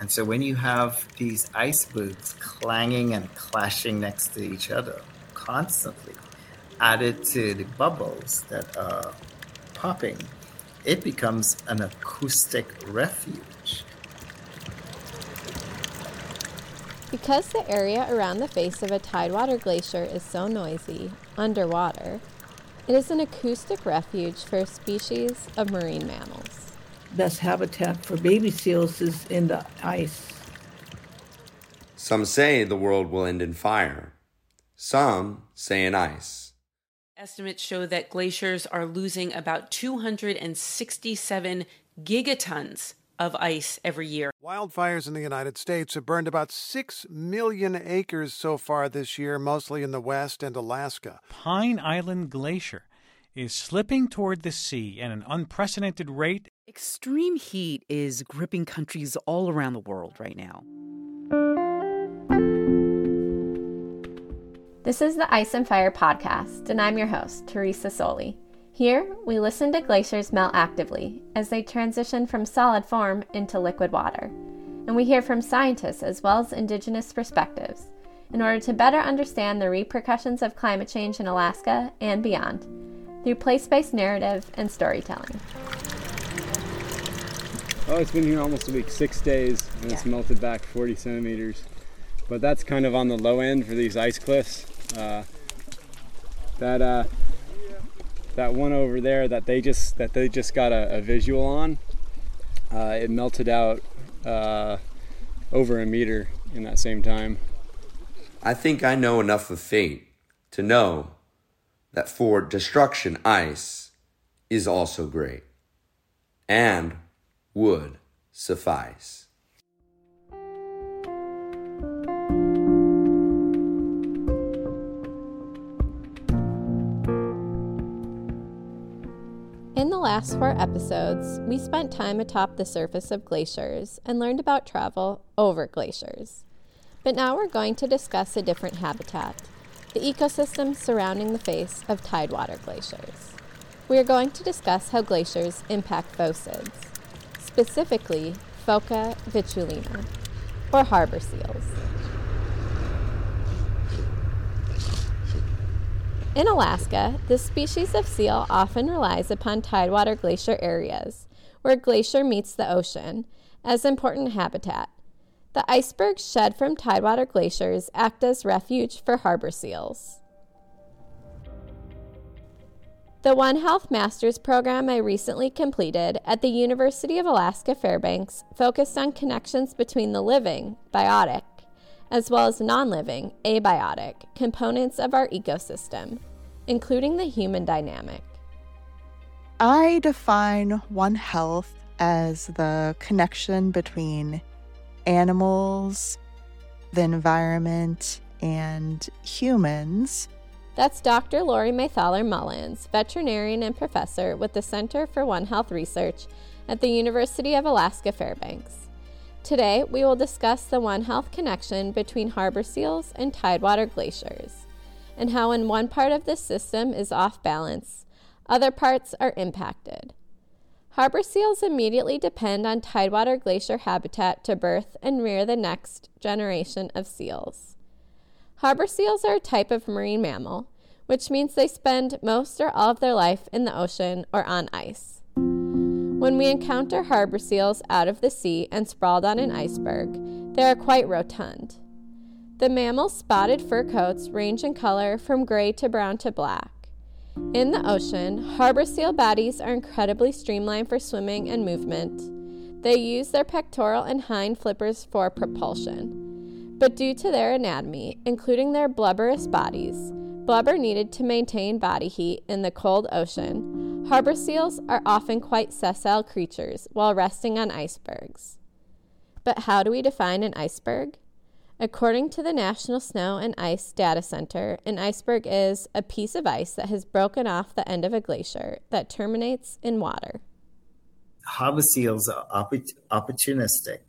And so when you have these icebergs clanging and clashing next to each other constantly, added to the bubbles that are popping, it becomes an acoustic refuge. Because the area around the face of a tidewater glacier is so noisy, underwater, it is an acoustic refuge for a species of marine mammals. Best habitat for baby seals is in the ice. Some say the world will end in fire. Some say in ice. Estimates show that glaciers are losing about 267 gigatons of ice every year. Wildfires in the United States have burned about 6 million acres so far this year, mostly in the West and Alaska. Pine Island Glacier is slipping toward the sea at an unprecedented rate. Extreme heat is gripping countries all around the world right now. This is the Ice and Fire podcast, and I'm your host, Teresa Soli. Here, we listen to glaciers melt actively as they transition from solid form into liquid water. And we hear from scientists as well as indigenous perspectives in order to better understand the repercussions of climate change in Alaska and beyond through place based narrative and storytelling. Oh, it's been here almost a week, six days, and it's melted back 40 centimeters. But that's kind of on the low end for these ice cliffs. Uh, that uh, that one over there that they just that they just got a, a visual on, uh, it melted out uh, over a meter in that same time. I think I know enough of fate to know that for destruction, ice is also great and would suffice. In the last four episodes, we spent time atop the surface of glaciers and learned about travel over glaciers. But now we're going to discuss a different habitat the ecosystem surrounding the face of tidewater glaciers. We are going to discuss how glaciers impact phocids, specifically Phoca vitulina, or harbor seals. In Alaska, this species of seal often relies upon tidewater glacier areas, where glacier meets the ocean, as important habitat. The icebergs shed from tidewater glaciers act as refuge for harbor seals. The One Health Master's program I recently completed at the University of Alaska Fairbanks focused on connections between the living, biotic, as well as non living, abiotic, components of our ecosystem, including the human dynamic. I define One Health as the connection between animals, the environment, and humans. That's Dr. Lori Maythaler Mullins, veterinarian and professor with the Center for One Health Research at the University of Alaska Fairbanks. Today, we will discuss the One Health connection between harbor seals and tidewater glaciers, and how when one part of the system is off balance, other parts are impacted. Harbor seals immediately depend on tidewater glacier habitat to birth and rear the next generation of seals. Harbor seals are a type of marine mammal, which means they spend most or all of their life in the ocean or on ice. When we encounter harbor seals out of the sea and sprawled on an iceberg, they are quite rotund. The mammal's spotted fur coats range in color from gray to brown to black. In the ocean, harbor seal bodies are incredibly streamlined for swimming and movement. They use their pectoral and hind flippers for propulsion. But due to their anatomy, including their blubberous bodies, blubber needed to maintain body heat in the cold ocean, harbor seals are often quite sessile creatures while resting on icebergs. But how do we define an iceberg? According to the National Snow and Ice Data Center, an iceberg is a piece of ice that has broken off the end of a glacier that terminates in water. Harbor seals are opportunistic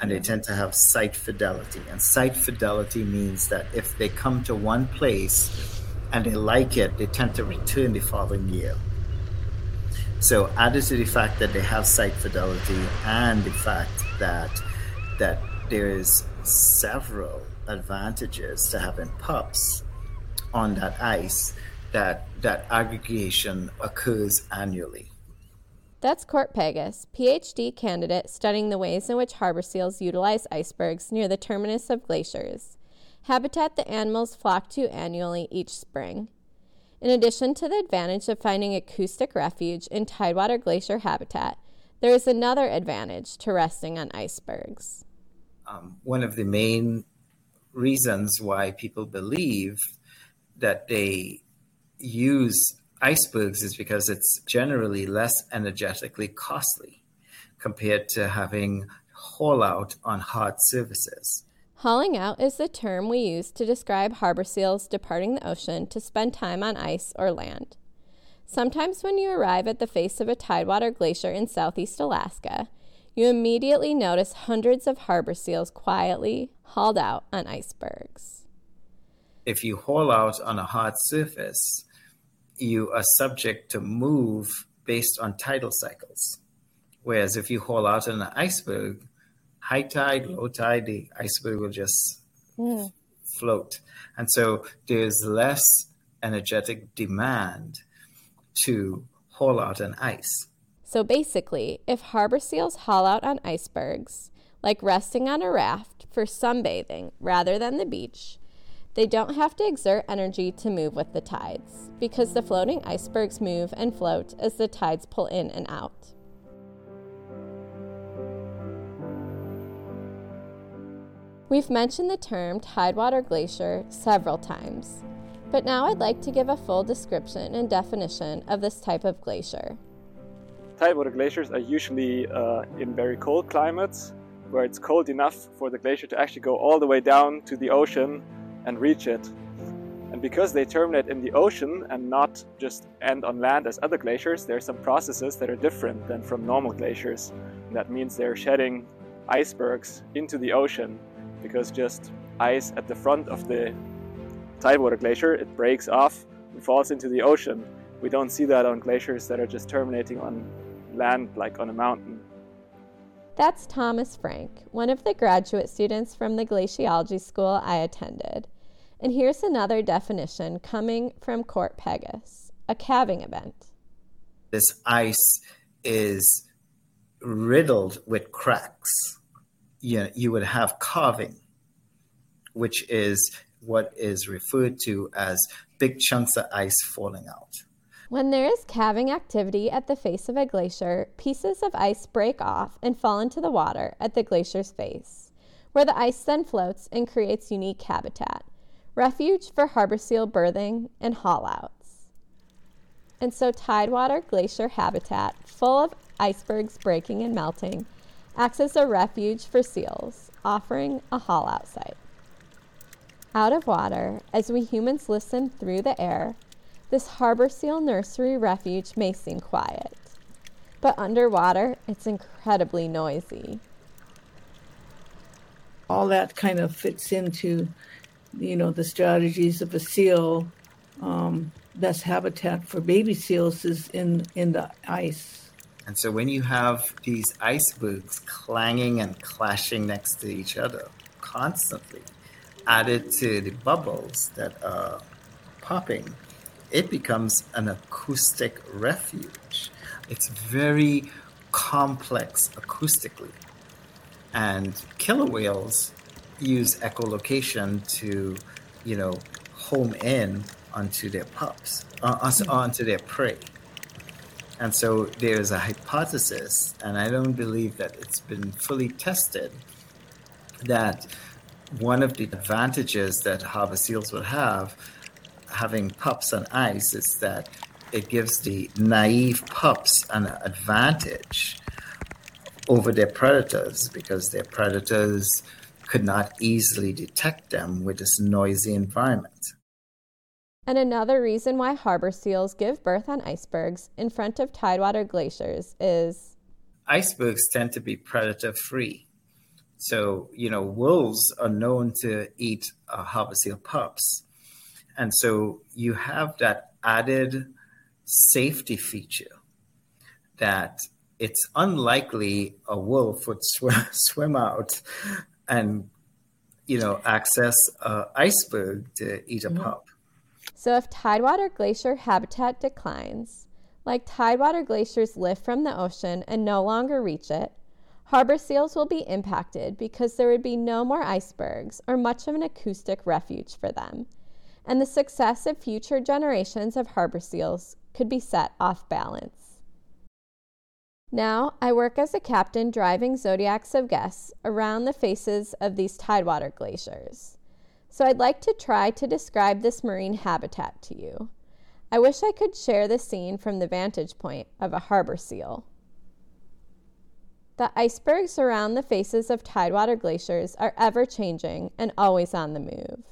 and they tend to have site fidelity. And site fidelity means that if they come to one place and they like it, they tend to return the following year. So, added to the fact that they have site fidelity and the fact that that there is several advantages to having pups on that ice that that aggregation occurs annually. That's Court Pegas, PhD candidate studying the ways in which harbor seals utilize icebergs near the terminus of glaciers, habitat the animals flock to annually each spring. In addition to the advantage of finding acoustic refuge in tidewater glacier habitat, there is another advantage to resting on icebergs. Um, one of the main reasons why people believe that they use icebergs is because it's generally less energetically costly compared to having haul out on hard surfaces. Hauling out is the term we use to describe harbor seals departing the ocean to spend time on ice or land. Sometimes, when you arrive at the face of a tidewater glacier in southeast Alaska, you immediately notice hundreds of harbor seals quietly hauled out on icebergs. If you haul out on a hard surface, you are subject to move based on tidal cycles. Whereas if you haul out on an iceberg, high tide, low tide, the iceberg will just mm. float. And so there's less energetic demand to haul out on ice. So basically, if harbor seals haul out on icebergs, like resting on a raft for sunbathing rather than the beach, they don't have to exert energy to move with the tides because the floating icebergs move and float as the tides pull in and out. We've mentioned the term tidewater glacier several times, but now I'd like to give a full description and definition of this type of glacier. Tidewater glaciers are usually uh, in very cold climates where it's cold enough for the glacier to actually go all the way down to the ocean and reach it. And because they terminate in the ocean and not just end on land as other glaciers, there are some processes that are different than from normal glaciers. And that means they're shedding icebergs into the ocean because just ice at the front of the tidewater glacier, it breaks off and falls into the ocean. We don't see that on glaciers that are just terminating on land like on a mountain. That's Thomas Frank, one of the graduate students from the glaciology school I attended. And here's another definition coming from Court Pegas a calving event. This ice is riddled with cracks. You, know, you would have calving, which is what is referred to as big chunks of ice falling out. When there is calving activity at the face of a glacier, pieces of ice break off and fall into the water at the glacier's face, where the ice then floats and creates unique habitat, refuge for harbor seal birthing and haulouts. And so, tidewater glacier habitat, full of icebergs breaking and melting, acts as a refuge for seals, offering a haulout site. Out of water, as we humans listen through the air, this harbor seal nursery refuge may seem quiet, but underwater it's incredibly noisy. All that kind of fits into, you know, the strategies of a seal. Um, best habitat for baby seals is in in the ice. And so when you have these icebergs clanging and clashing next to each other constantly, added to the bubbles that are popping, it becomes an acoustic refuge. It's very complex acoustically. And killer whales use echolocation to, you know, home in onto their pups, uh, onto their prey. And so there's a hypothesis, and I don't believe that it's been fully tested, that one of the advantages that harbor seals would have having pups on ice is that it gives the naive pups an advantage over their predators because their predators could not easily detect them with this noisy environment. And another reason why harbor seals give birth on icebergs in front of tidewater glaciers is icebergs tend to be predator free. So, you know, wolves are known to eat uh, harbor seal pups. And so you have that added safety feature that it's unlikely a wolf would swim, swim out and you know access an iceberg to eat a mm-hmm. pup. So if tidewater glacier habitat declines, like tidewater glaciers lift from the ocean and no longer reach it, harbor seals will be impacted because there would be no more icebergs or much of an acoustic refuge for them, and the success of future generations of harbor seals could be set off balance. Now, I work as a captain driving zodiacs of guests around the faces of these tidewater glaciers. So I'd like to try to describe this marine habitat to you. I wish I could share the scene from the vantage point of a harbor seal. The icebergs around the faces of tidewater glaciers are ever changing and always on the move.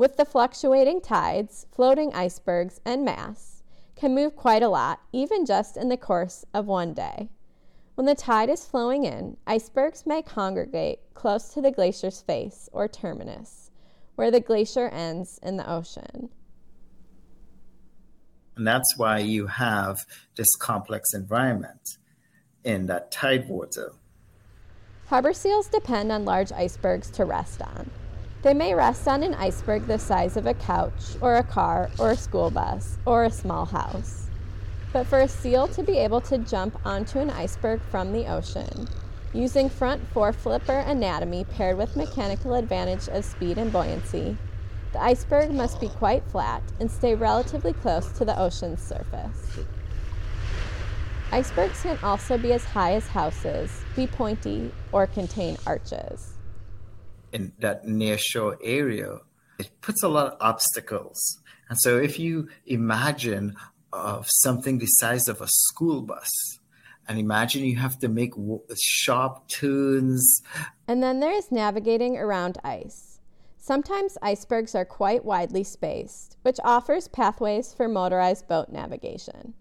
With the fluctuating tides, floating icebergs and mass can move quite a lot, even just in the course of one day. When the tide is flowing in, icebergs may congregate close to the glacier's face or terminus, where the glacier ends in the ocean. And that's why you have this complex environment in that tide water. Harbor seals depend on large icebergs to rest on. They may rest on an iceberg the size of a couch, or a car, or a school bus, or a small house. But for a seal to be able to jump onto an iceberg from the ocean, using front foreflipper anatomy paired with mechanical advantage of speed and buoyancy, the iceberg must be quite flat and stay relatively close to the ocean's surface. Icebergs can also be as high as houses, be pointy, or contain arches. In that nearshore area, it puts a lot of obstacles. And so if you imagine of something the size of a school bus, and imagine you have to make sharp turns. And then there's navigating around ice. Sometimes icebergs are quite widely spaced, which offers pathways for motorized boat navigation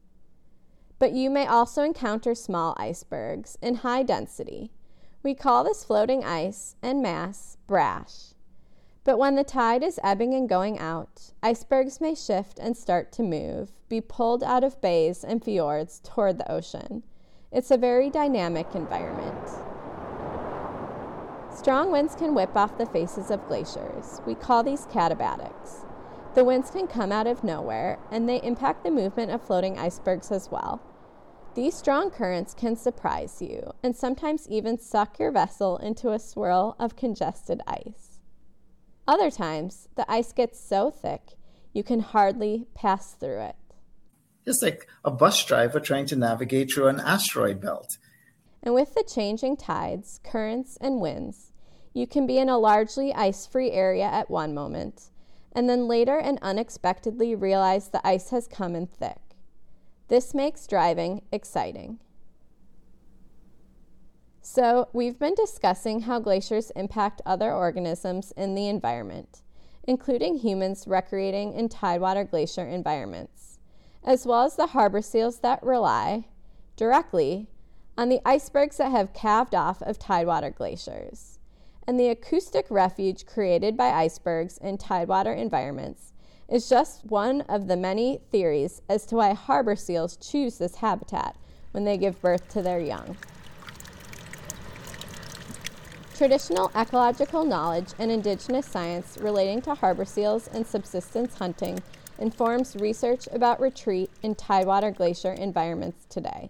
but you may also encounter small icebergs in high density. We call this floating ice and mass brash. But when the tide is ebbing and going out, icebergs may shift and start to move, be pulled out of bays and fjords toward the ocean. It's a very dynamic environment. Strong winds can whip off the faces of glaciers. We call these katabatics. The winds can come out of nowhere, and they impact the movement of floating icebergs as well. These strong currents can surprise you and sometimes even suck your vessel into a swirl of congested ice. Other times, the ice gets so thick you can hardly pass through it. It's like a bus driver trying to navigate through an asteroid belt. And with the changing tides, currents, and winds, you can be in a largely ice free area at one moment, and then later and unexpectedly realize the ice has come in thick. This makes driving exciting. So, we've been discussing how glaciers impact other organisms in the environment, including humans recreating in tidewater glacier environments, as well as the harbor seals that rely directly on the icebergs that have calved off of tidewater glaciers, and the acoustic refuge created by icebergs in tidewater environments is just one of the many theories as to why harbor seals choose this habitat when they give birth to their young. Traditional ecological knowledge and indigenous science relating to harbor seals and subsistence hunting informs research about retreat in tidewater glacier environments today.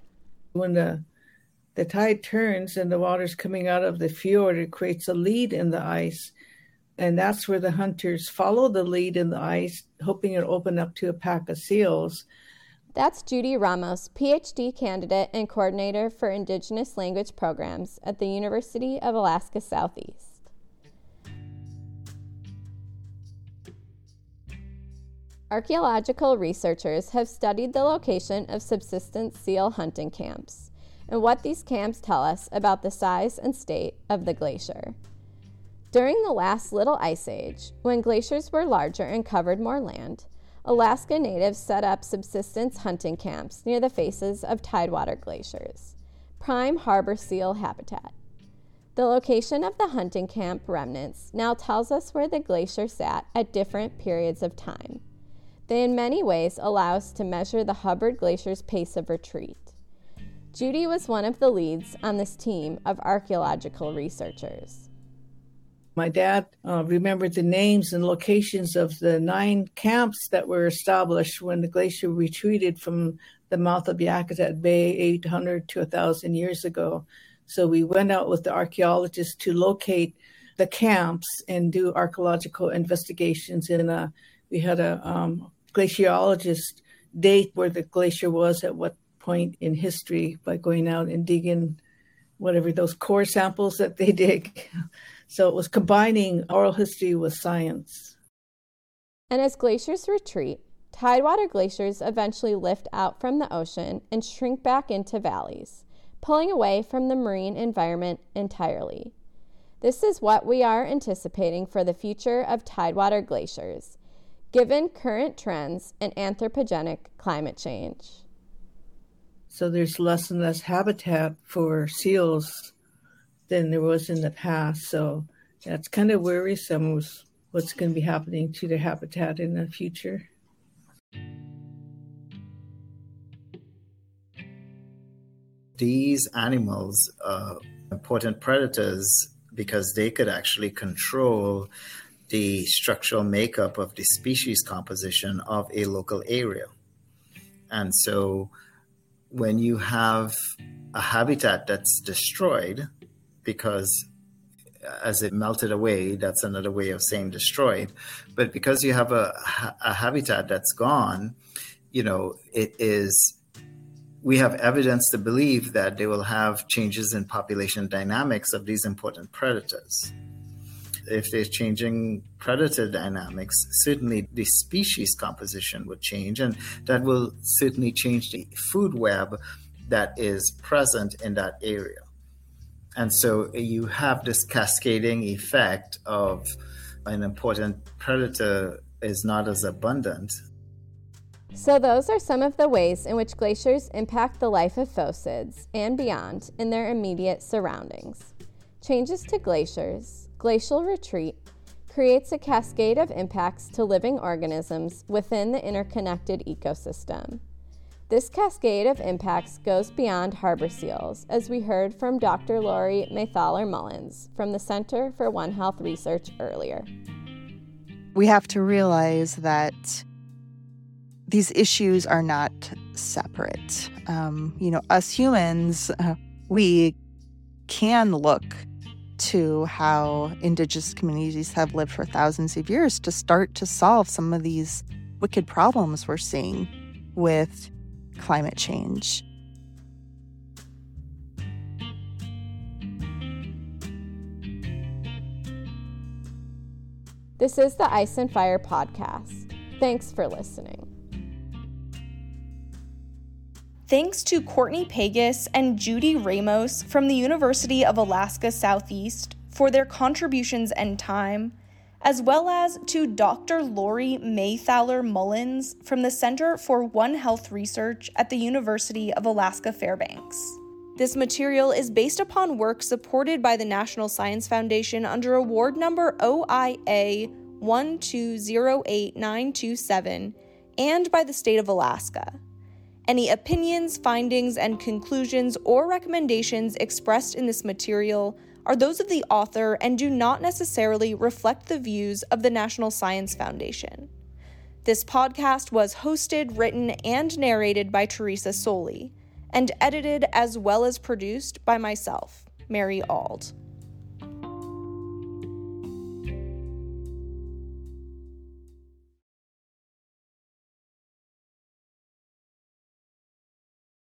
When the the tide turns and the water's coming out of the fjord, it creates a lead in the ice and that's where the hunters follow the lead in the ice, hoping it'll open up to a pack of seals. That's Judy Ramos, PhD candidate and coordinator for Indigenous language programs at the University of Alaska Southeast. Archaeological researchers have studied the location of subsistence seal hunting camps and what these camps tell us about the size and state of the glacier. During the last Little Ice Age, when glaciers were larger and covered more land, Alaska natives set up subsistence hunting camps near the faces of tidewater glaciers, prime harbor seal habitat. The location of the hunting camp remnants now tells us where the glacier sat at different periods of time. They, in many ways, allow us to measure the Hubbard Glacier's pace of retreat. Judy was one of the leads on this team of archaeological researchers. My dad uh, remembered the names and locations of the nine camps that were established when the glacier retreated from the mouth of Yakutat Bay 800 to 1,000 years ago. So we went out with the archaeologists to locate the camps and do archaeological investigations. And uh, we had a um, glaciologist date where the glacier was at what point in history by going out and digging whatever those core samples that they dig. So it was combining oral history with science. And as glaciers retreat, tidewater glaciers eventually lift out from the ocean and shrink back into valleys, pulling away from the marine environment entirely. This is what we are anticipating for the future of tidewater glaciers, given current trends and anthropogenic climate change. So there's less and less habitat for seals than there was in the past. So that's kind of worrisome with what's going to be happening to the habitat in the future. These animals are important predators because they could actually control the structural makeup of the species composition of a local area. And so when you have a habitat that's destroyed because as it melted away, that's another way of saying destroyed. But because you have a, a habitat that's gone, you know, it is we have evidence to believe that they will have changes in population dynamics of these important predators. If there's changing predator dynamics, certainly the species composition would change, and that will certainly change the food web that is present in that area. And so you have this cascading effect of an important predator is not as abundant so, those are some of the ways in which glaciers impact the life of phocids and beyond in their immediate surroundings. Changes to glaciers, glacial retreat, creates a cascade of impacts to living organisms within the interconnected ecosystem. This cascade of impacts goes beyond harbor seals, as we heard from Dr. Lori Maythaler Mullins from the Center for One Health Research earlier. We have to realize that these issues are not separate. Um, you know, us humans, uh, we can look to how indigenous communities have lived for thousands of years to start to solve some of these wicked problems we're seeing with climate change. This is the Ice and Fire podcast. Thanks for listening. Thanks to Courtney Pegas and Judy Ramos from the University of Alaska Southeast for their contributions and time, as well as to Dr. Lori Maythaler Mullins from the Center for One Health Research at the University of Alaska Fairbanks. This material is based upon work supported by the National Science Foundation under award number OIA 1208927 and by the state of Alaska. Any opinions, findings, and conclusions or recommendations expressed in this material are those of the author and do not necessarily reflect the views of the National Science Foundation. This podcast was hosted, written, and narrated by Teresa Soli, and edited as well as produced by myself, Mary Ald.